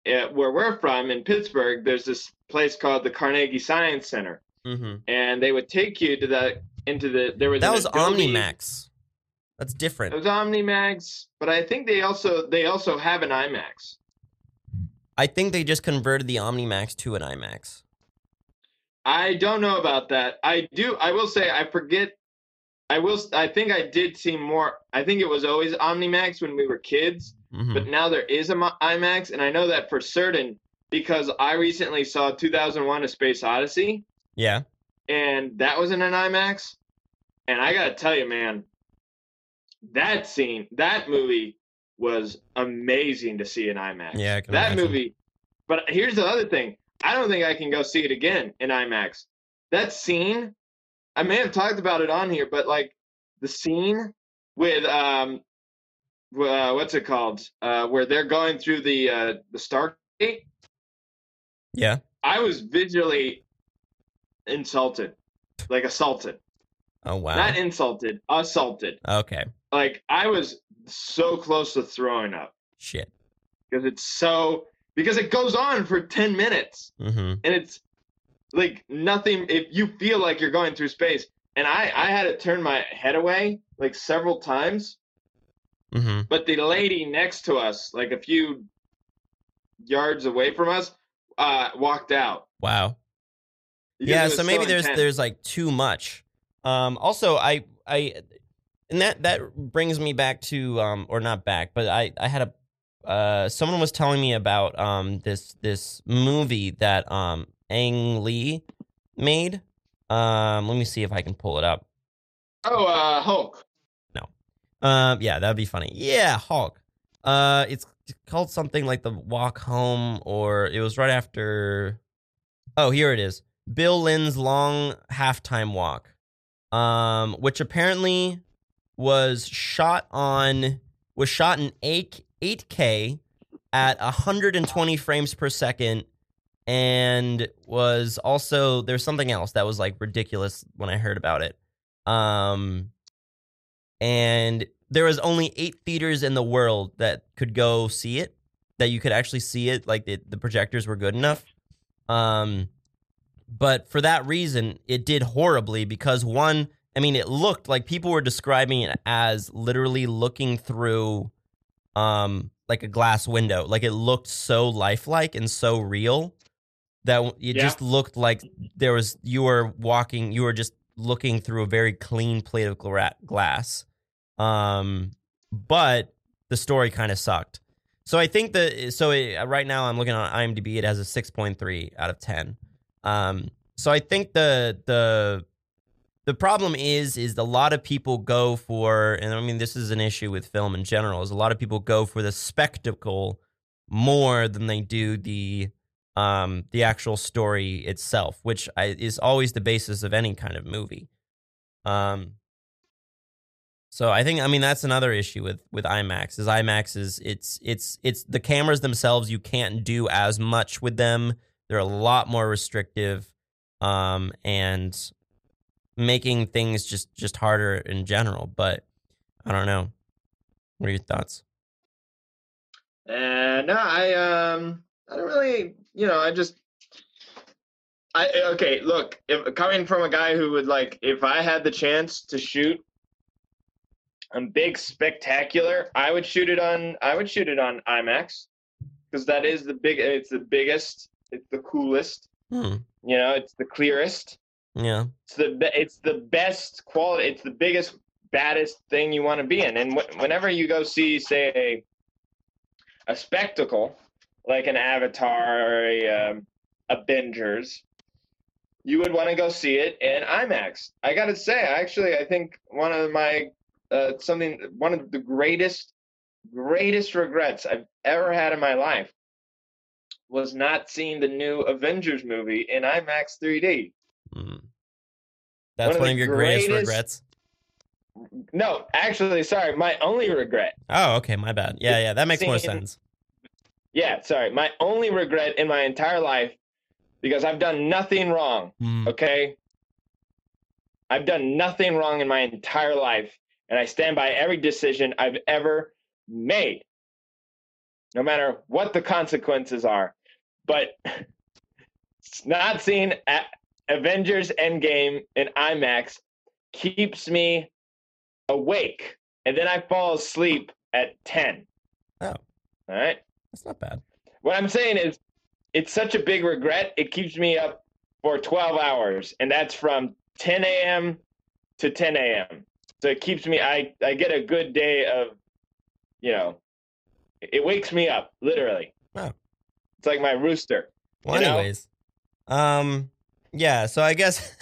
at where we're from in Pittsburgh, there's this place called the Carnegie Science Center, Mm-hmm. and they would take you to the into the there was that was Adobe- OmniMax. That's different. It was OmniMax, but I think they also they also have an IMAX. I think they just converted the OmniMax to an IMAX. I don't know about that. I do. I will say I forget. I will. I think I did see more. I think it was always OmniMax when we were kids, Mhm. but now there is a IMAX, and I know that for certain because I recently saw 2001: A Space Odyssey, Yeah. And that was in an IMAX. And I gotta tell you, man, that scene, that movie was amazing to see in IMAX. Yeah, that imagine. movie. But here's the other thing: I don't think I can go see it again in IMAX. That scene, I may have talked about it on here, but like the scene with um, uh, what's it called? Uh, where they're going through the uh, the Stargate. Yeah. I was visually insulted, like assaulted. Oh wow. Not insulted, assaulted. okay. Like I was so close to throwing up Shit. because it's so because it goes on for 10 minutes Mm-hmm. and it's like nothing if you feel like you're going through space and I I had to turn my head away like several times Mm-hmm. but the lady next to us like a few yards away from us uh walked out Wow. Yeah so maybe there's intense. there's like too much. Um also i i and that that brings me back to um or not back but i i had a uh someone was telling me about um this this movie that um ang lee made. Um let me see if i can pull it up. Oh uh Hulk. No. um yeah that'd be funny. Yeah hulk. Uh it's called something like the walk home or it was right after oh here it is Billy Lynn's long halftime walk um which apparently was shot on was shot in 8 8k at 120 frames per second and was also there's something else that was like ridiculous when i heard about it. Um and there was only eight theaters in the world that could go see it that you could actually see it like the, the projectors were good enough. Um but for that reason it did horribly because one i mean it looked like people were describing it as literally looking through um like a glass window. Like it looked so lifelike and so real that it Yeah. just looked like there was you were walking you were just looking through a very clean plate of glass. Um but the story kind of sucked. So i think that so it, right now i'm looking on imdb it has a 6.3 out of 10 um so i think the the the problem is is a lot of people go for and i mean this is an issue with film in general is a lot of people go for the spectacle more than they do the um the actual story itself which I, is always the basis of any kind of movie. Um so i think i mean that's another issue with with imax is imax is it's it's it's the cameras themselves you can't do as much with them they're a lot more restrictive um and making things just just harder in general but i don't know what are your thoughts And no, I um, I don't really, you know, I just, I okay. Look, if coming from a guy who would like, if I had the chance to shoot a big spectacular, I would shoot it on, I would shoot it on IMAX because that is the big, it's the biggest, it's the coolest, hmm. you know, it's the clearest, yeah it's the, it's the best quality, it's the biggest, baddest thing you want to be in, and wh- whenever you go see, say, a a spectacle like an Avatar or a um, Avengers, you would want to go see it in IMAX. I got to say, actually, I think one of my uh, something one of the greatest greatest regrets I've ever had in my life was not seeing the new Avengers movie in IMAX 3D. Mm. That's One of one of your greatest greatest- regrets. No, actually, sorry, my only regret. Oh, okay, my bad. Yeah, yeah, that makes more sense. Yeah, sorry, my only regret in my entire life because I've done nothing wrong. Mm. Okay, I've done nothing wrong in my entire life, and I stand by every decision I've ever made, no matter what the consequences are. But not seeing A- Avengers Endgame in IMAX keeps me awake, and then I fall asleep at ten. Oh. all right. That's not bad. What I'm saying is, it's such a big regret. It keeps me up for 12 hours, and that's from 10 a.m. to 10 a.m. So it keeps me. I I get a good day of, you know, it wakes me up literally. Oh. It's like my rooster. Well, You know? anyways, um, yeah. So I guess,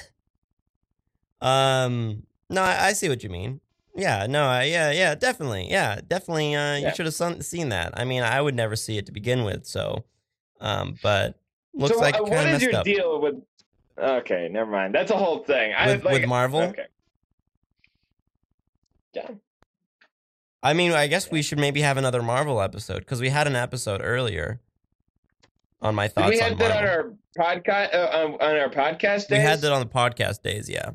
<laughs> um, no, I, I see what you mean. Yeah, no, I, yeah, yeah, definitely, yeah, definitely. Uh, you should have seen that. I mean, I would never see it to begin with. So, um, but looks so like uh, what is your up deal with? Okay, never mind. That's a whole thing. I with, like with Marvel. Okay. Yeah. I mean, I guess we should maybe have another Marvel episode because we had an episode earlier on my Did thoughts we had that on our podcast? Uh, on, on our podcast days? We had that on the podcast days, yeah.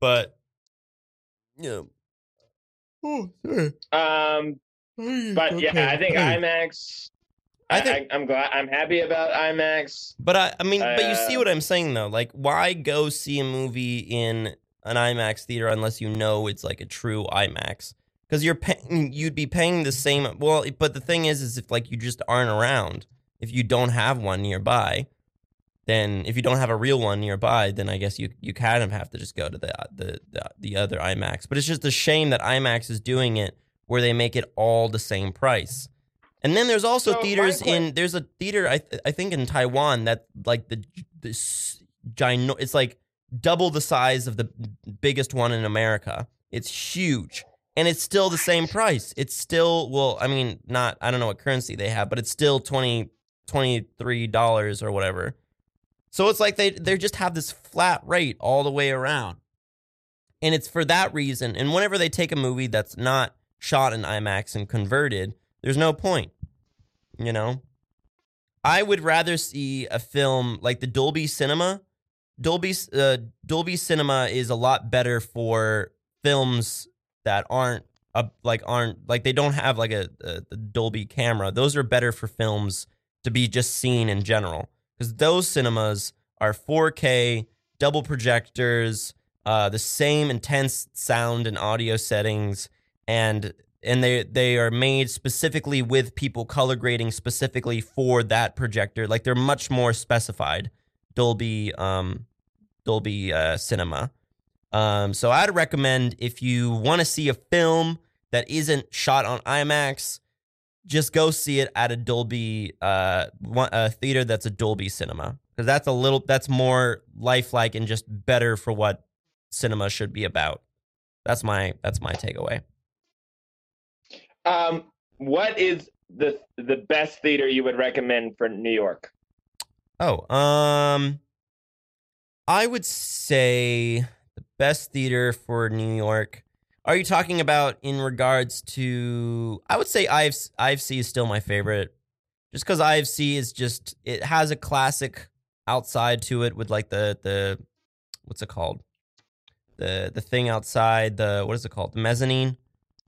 But yeah. Oh. Um, but yeah, I think Okay. IMAX. I think- I, am glad. I'm happy about IMAX. But I, I mean, but you see Uh, what I'm saying though. Like, why go see a movie in an IMAX theater unless you know it's like a true IMAX? Because you're paying, you'd be paying the same. Well, but the thing is, is if like you just aren't around, if you don't have one nearby, then if you don't have a real one nearby, then I guess you you kind of have to just go to the the the, the other IMAX. But it's just a shame that IMAX is doing it where they make it all the same price. And then there's also So, theaters in there's a theater I th- I think in Taiwan that like the this gino it's like double the size of the biggest one in America. It's huge. And it's still the same price. It's still well, I mean, not I don't know what currency they have, but it's still 20 $23 or whatever. So it's like they they just have this flat rate all the way around. And it's for that reason. And whenever they take a movie that's not shot in IMAX and converted, there's no point. You know? I would rather see a film like the Dolby Cinema. Dolby uh, Dolby Cinema is a lot better for films that aren't uh, like aren't like they don't have like a, a, the Dolby camera. Those are better for films to be just seen in general because those cinemas are 4K, double projectors, uh, the same intense sound and audio settings, and and they they are made specifically with people color grading specifically for that projector. Like they're much more specified. Dolby um, Dolby uh, Cinema. Um, so I'd recommend if you want to see a film that isn't shot on IMAX, just go see it at a Dolby uh, one, a theater that's a Dolby Cinema because that's a little that's more lifelike and just better for what cinema should be about. That's my that's my takeaway. Um, what is the the best theater you would recommend for New York? Oh, um, I would say the best theater for New York. Are you talking about in regards to? I would say IFC, IFC is still my favorite, just because IFC is just it has a classic outside to it with like the the what's it called the the thing outside the what is it called the mezzanine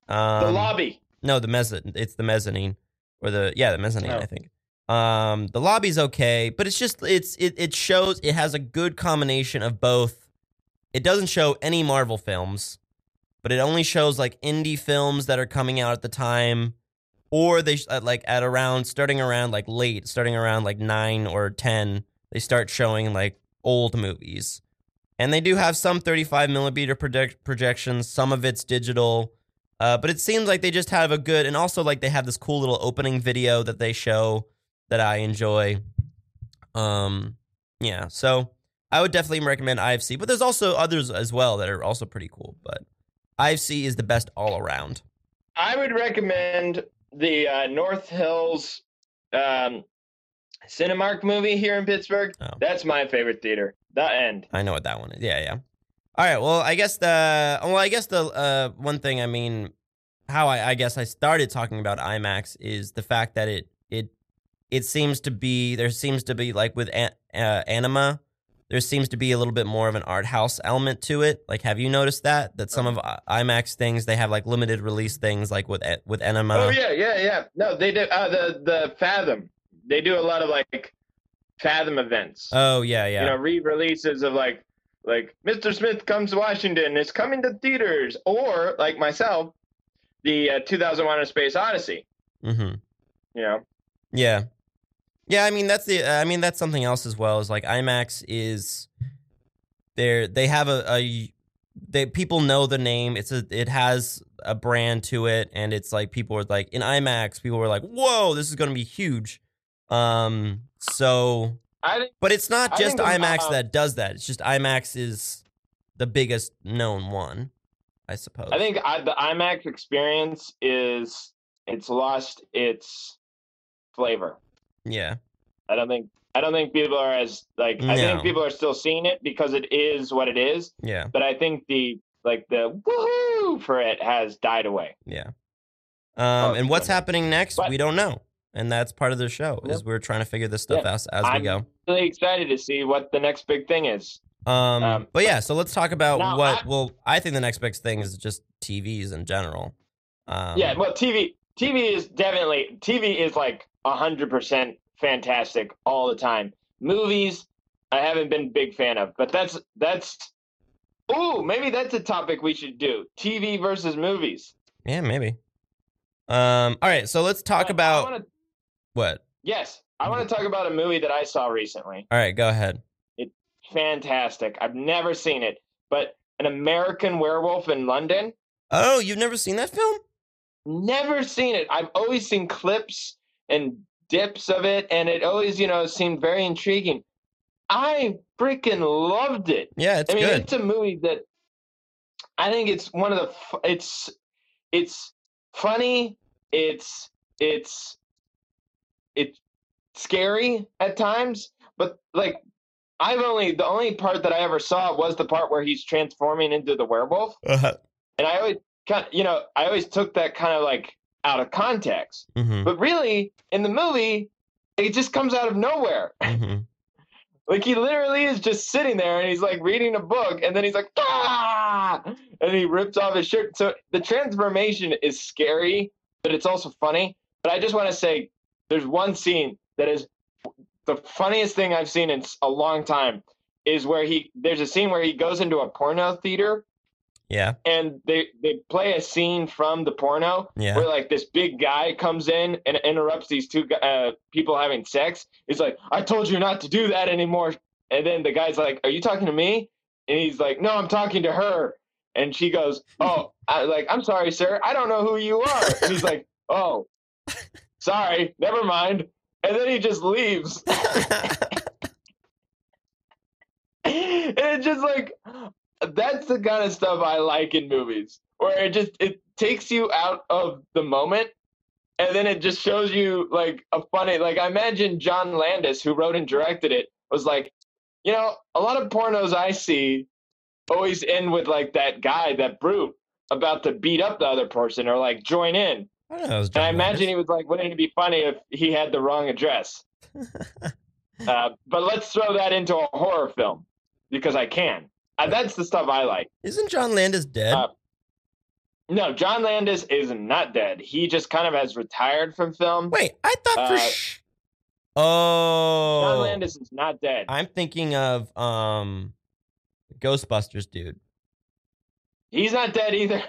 um, the lobby. no, the mezzanine. It's the mezzanine, or the yeah, the mezzanine. Oh. I think. Um, the lobby's okay, but it's just it's it it shows it has a good combination of both. It doesn't show any Marvel films, but it only shows like indie films that are coming out at the time, or they at like at around starting around like late, starting around like nine or ten, they start showing like old movies, and they do have some thirty-five millimeter project- projections. Some of it's digital. Uh, but it seems like they just have a good, and also like they have this cool little opening video that they show that I enjoy. Um, yeah, so I would definitely recommend IFC, but there's also others as well that are also pretty cool. But IFC is the best all around. I would recommend the uh, North Hills um, Cinemark movie here in Pittsburgh. Oh. That's my favorite theater. The end. I know what that one is. Yeah, yeah. All right. Well, I guess the well, I guess the uh, one thing I mean, how I, I guess I started talking about IMAX is the fact that it it it seems to be there seems to be like with an, uh, Anima, there seems to be a little bit more of an art house element to it. Like, have you noticed that that some of IMAX things they have like limited release things like with A- with Anima? oh yeah, yeah, yeah. No, they do uh, the the Fathom. They do a lot of like Fathom events. Oh yeah, yeah. You know, re-releases of like like Mr. Smith comes to Washington is coming to theaters, or like myself, the uh, 2001: A Space Odyssey. mm-hmm. You know, Yeah. Yeah, I mean that's the I mean that's something else as well. Is like IMAX is they're they have a, a they people know the name. It's a it has a brand to it and it's like people are like in IMAX people were like, "Whoa, this is going to be huge." Um so I think but it's not just IMAX uh, that does that. It's just IMAX is the biggest known one, I suppose. I think I, the IMAX experience is it's lost its flavor. Yeah. I don't think I don't think people are as like I think people are still seeing it because it is what it is, Yeah. but I think the like the woohoo for it has died away. Yeah. Um, and what's happening next? But- we don't know, and that's part of the show. Is we're trying to figure this stuff Yeah. out as we I'm- go. Really excited to see what the next big thing is. Um, um, but yeah, so let's talk about Now, what. I- well, I think the next big thing is just TVs in general. Um, yeah, well, TV TV is definitely TV is like hundred percent fantastic all the time. Movies, I haven't been a big fan of, but that's that's. Ooh, maybe that's a topic we should do: TV versus movies. yeah, maybe. Um, all right, so let's talk I about wanna- what. yes, I want to talk about a movie that I saw recently. All right, go ahead. It's fantastic. I've never seen it, but an American Werewolf in London. Oh, you've never seen that film? Never seen it. I've always seen clips and dips of it, and it always, you know, seemed very intriguing. I freaking loved it. Yeah, it's I mean, good. it's a movie that I think it's one of the. It's it's funny. It's it's it's scary at times, but like I've only the only part that I ever saw was the part where he's transforming into the werewolf, Uh-huh. and I always kind you know I always took that kind of like out of context, hmm but really in the movie it just comes out of nowhere. <laughs> hmm Like he literally is just sitting there and he's like reading a book and then he's like ah and he rips off his shirt. So the transformation is scary, but it's also funny. But I just want to say there's one scene that is the funniest thing I've seen in a long time is where he there's a scene where he goes into a porno theater Yeah, and they they play a scene from the porno yeah. where like this big guy comes in and interrupts these two uh, people having sex. He's like, "I told you not to do that anymore." And then the guy's like, "Are you talking to me?" And he's like, "No, I'm talking to her." And she goes, "Oh, <laughs> I, like I'm sorry, sir. I don't know who you are." And he's like, "Oh, sorry, never mind." And then he just leaves. <laughs> <laughs> and it's just like that's the kind of stuff I like in movies, where it just it takes you out of the moment, and then it just shows you like a funny. Like I imagine John Landis, who wrote and directed it, was like, you know, a lot of pornos I see always end with like that guy, that brute, about to beat up the other person or like join in. I know. And I imagine Landis. he was like, wouldn't it be funny if he had the wrong address? <laughs> uh, but let's throw that into a horror film because I can. Uh, that's the stuff I like. Isn't John Landis dead? Uh, No, John Landis is not dead. He just kind of has retired from film. Wait, I thought for uh, sh- Oh, John Landis is not dead. I'm thinking of um, Ghostbusters, dude. He's not dead either.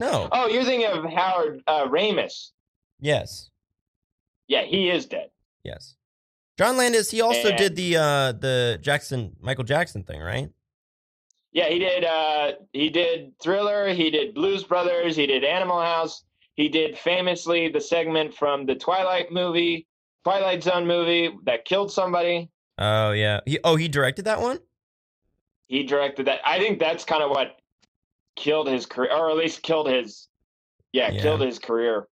No. <laughs> oh, you're thinking of Howard uh, Ramis. Yes. Yeah, he is dead. Yes. John Landis. He also And- did the uh the Jackson Michael Jackson thing, right? Yeah, he did. Uh, he did Thriller. He did Blues Brothers. He did Animal House. He did famously the segment from the Twilight movie, Twilight Zone movie that killed somebody. Oh yeah. He oh he directed that one. He directed that. I think that's kind of what killed his career, or at least killed his. Yeah, Yeah. killed his career.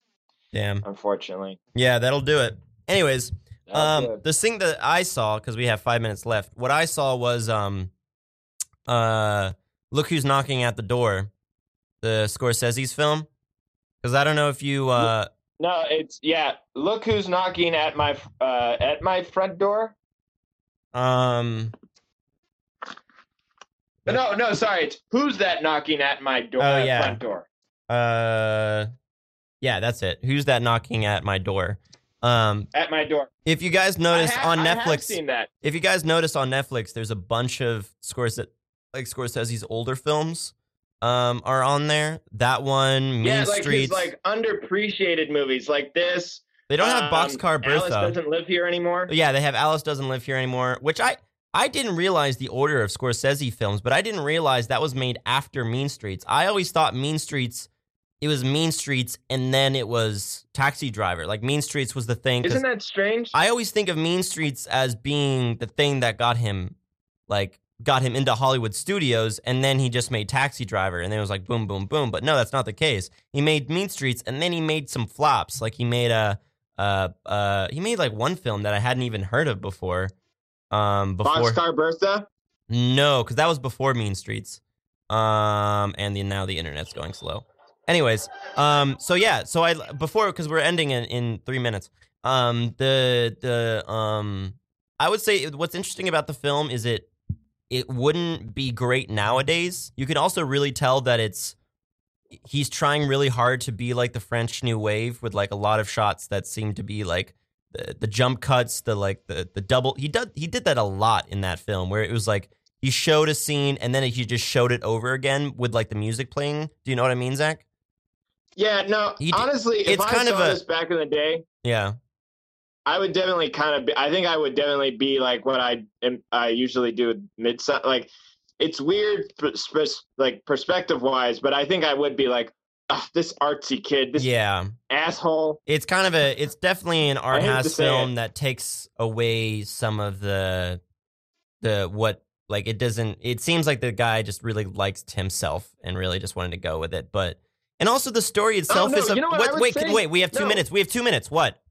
Damn. Unfortunately. Yeah, that'll do it. Anyways, Oh, Um, good. the thing that I saw because we have five minutes left. What I saw was um, uh, look who's knocking at the door, the Scorsese's film. Because I don't know if you uh, No, it's yeah. Look who's knocking at my uh at my front door. um, No, no, sorry. It's who's that knocking at my door? Oh, uh, yeah. front door. uh, yeah, that's it. Who's that knocking at my door? Um, At my door. if you guys notice ha- on Netflix, if you guys notice on Netflix, there's a bunch of Scorsese, like Scorsese's older films, um, are on there. That one, Mean yeah, like Streets. his like underappreciated movies like this. they don't have um, Boxcar Alice doesn't live here anymore. Yeah, they have Alice doesn't live here anymore, which I I didn't realize the order of Scorsese films, but I didn't realize that was made after Mean Streets. I always thought Mean Streets it was Mean Streets and then it was Taxi Driver. Like Mean Streets was the thing. Isn't that strange? I always think of Mean Streets as being the thing that got him like got him into Hollywood studios and then he just made Taxi Driver and then it was like boom boom boom but no that's not the case. He made Mean Streets and then he made some flops like he made a uh uh he made like one film that I hadn't even heard of before. Um before Boxcar Bertha. no, cuz that was before Mean Streets. Um and the, now the internet's going slow. Anyways, um so yeah, so I before cuz we're ending in in 3 minutes. Um the the um I would say what's interesting about the film is it it wouldn't be great nowadays. You can also really tell that it's he's trying really hard to be like the French New Wave with like a lot of shots that seem to be like the, the jump cuts, the like the the double. He did he did that a lot in that film where it was like he showed a scene and then he just showed it over again with like the music playing. Do you know what I mean, Zach? Yeah, no. He honestly, if it's I kind saw of a- this back in the day, Yeah. I would definitely kind of. Be, I think I would definitely be like what I am. I usually do with mid. Like, it's weird, like perspective wise, but I think I would be like, "Ugh, this artsy kid, this Yeah. asshole. It's kind of a it's definitely an art house film it. that takes away some of the the what like it doesn't it seems like the guy just really likes himself and really just wanted to go with it but and also the story oh, itself no, is a you know what I would wait say? wait we have 2 No. minutes we have 2 minutes what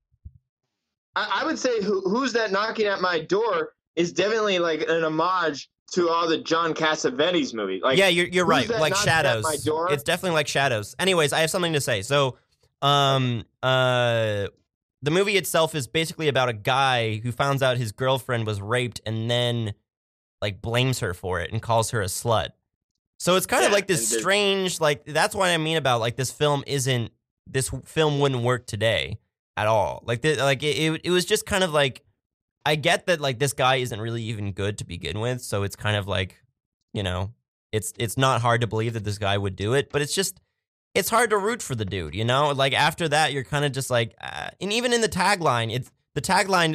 I, I would say who, who's that knocking at my door is definitely like an homage to all the John Cassavetes movies. Like, yeah, you're you're right. Like shadows. It's definitely like shadows. Anyways, I have something to say. So, um, uh, the movie itself is basically about a guy who finds out his girlfriend was raped and then like blames her for it and calls her a slut. So it's kind of like this strange, like that's what I mean about like this film isn't this film wouldn't work today at all. Like the, like it, it was just kind of like I get that like this guy isn't really even good to begin with, so it's kind of like you know it's it's not hard to believe that this guy would do it, but it's just it's hard to root for the dude, you know. Like after that, you're kind of just like, uh, and even in the tagline, it's the tagline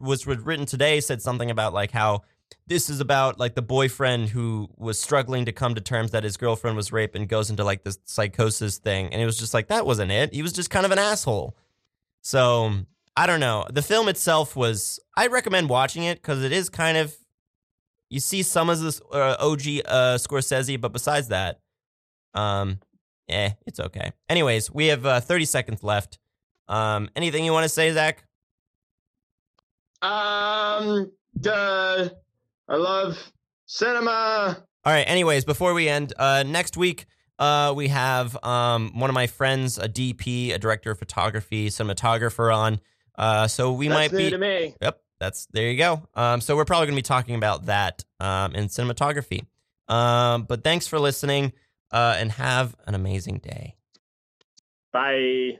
was was written today said something about like how this is about like the boyfriend who was struggling to come to terms that his girlfriend was raped and goes into like this psychosis thing, and it was just like that wasn't it. He was just kind of an asshole. So I don't know. The film itself was. I recommend watching it because it is kind of. You see some of this uh, OG uh, Scorsese, but besides that, um, eh, it's okay. Anyways, we have uh, 30 seconds left. Um, anything you want to say, Zach? Um, duh. I love cinema. All right. Anyways, before we end, uh, next week, uh, we have um one of my friends, a DP, a director of photography, cinematographer on. Uh, so we That's might be. to me. Yep, that's there you go. Um, so we're probably going to be talking about that um, in cinematography. Um, but thanks for listening, uh, and have an amazing day. Bye.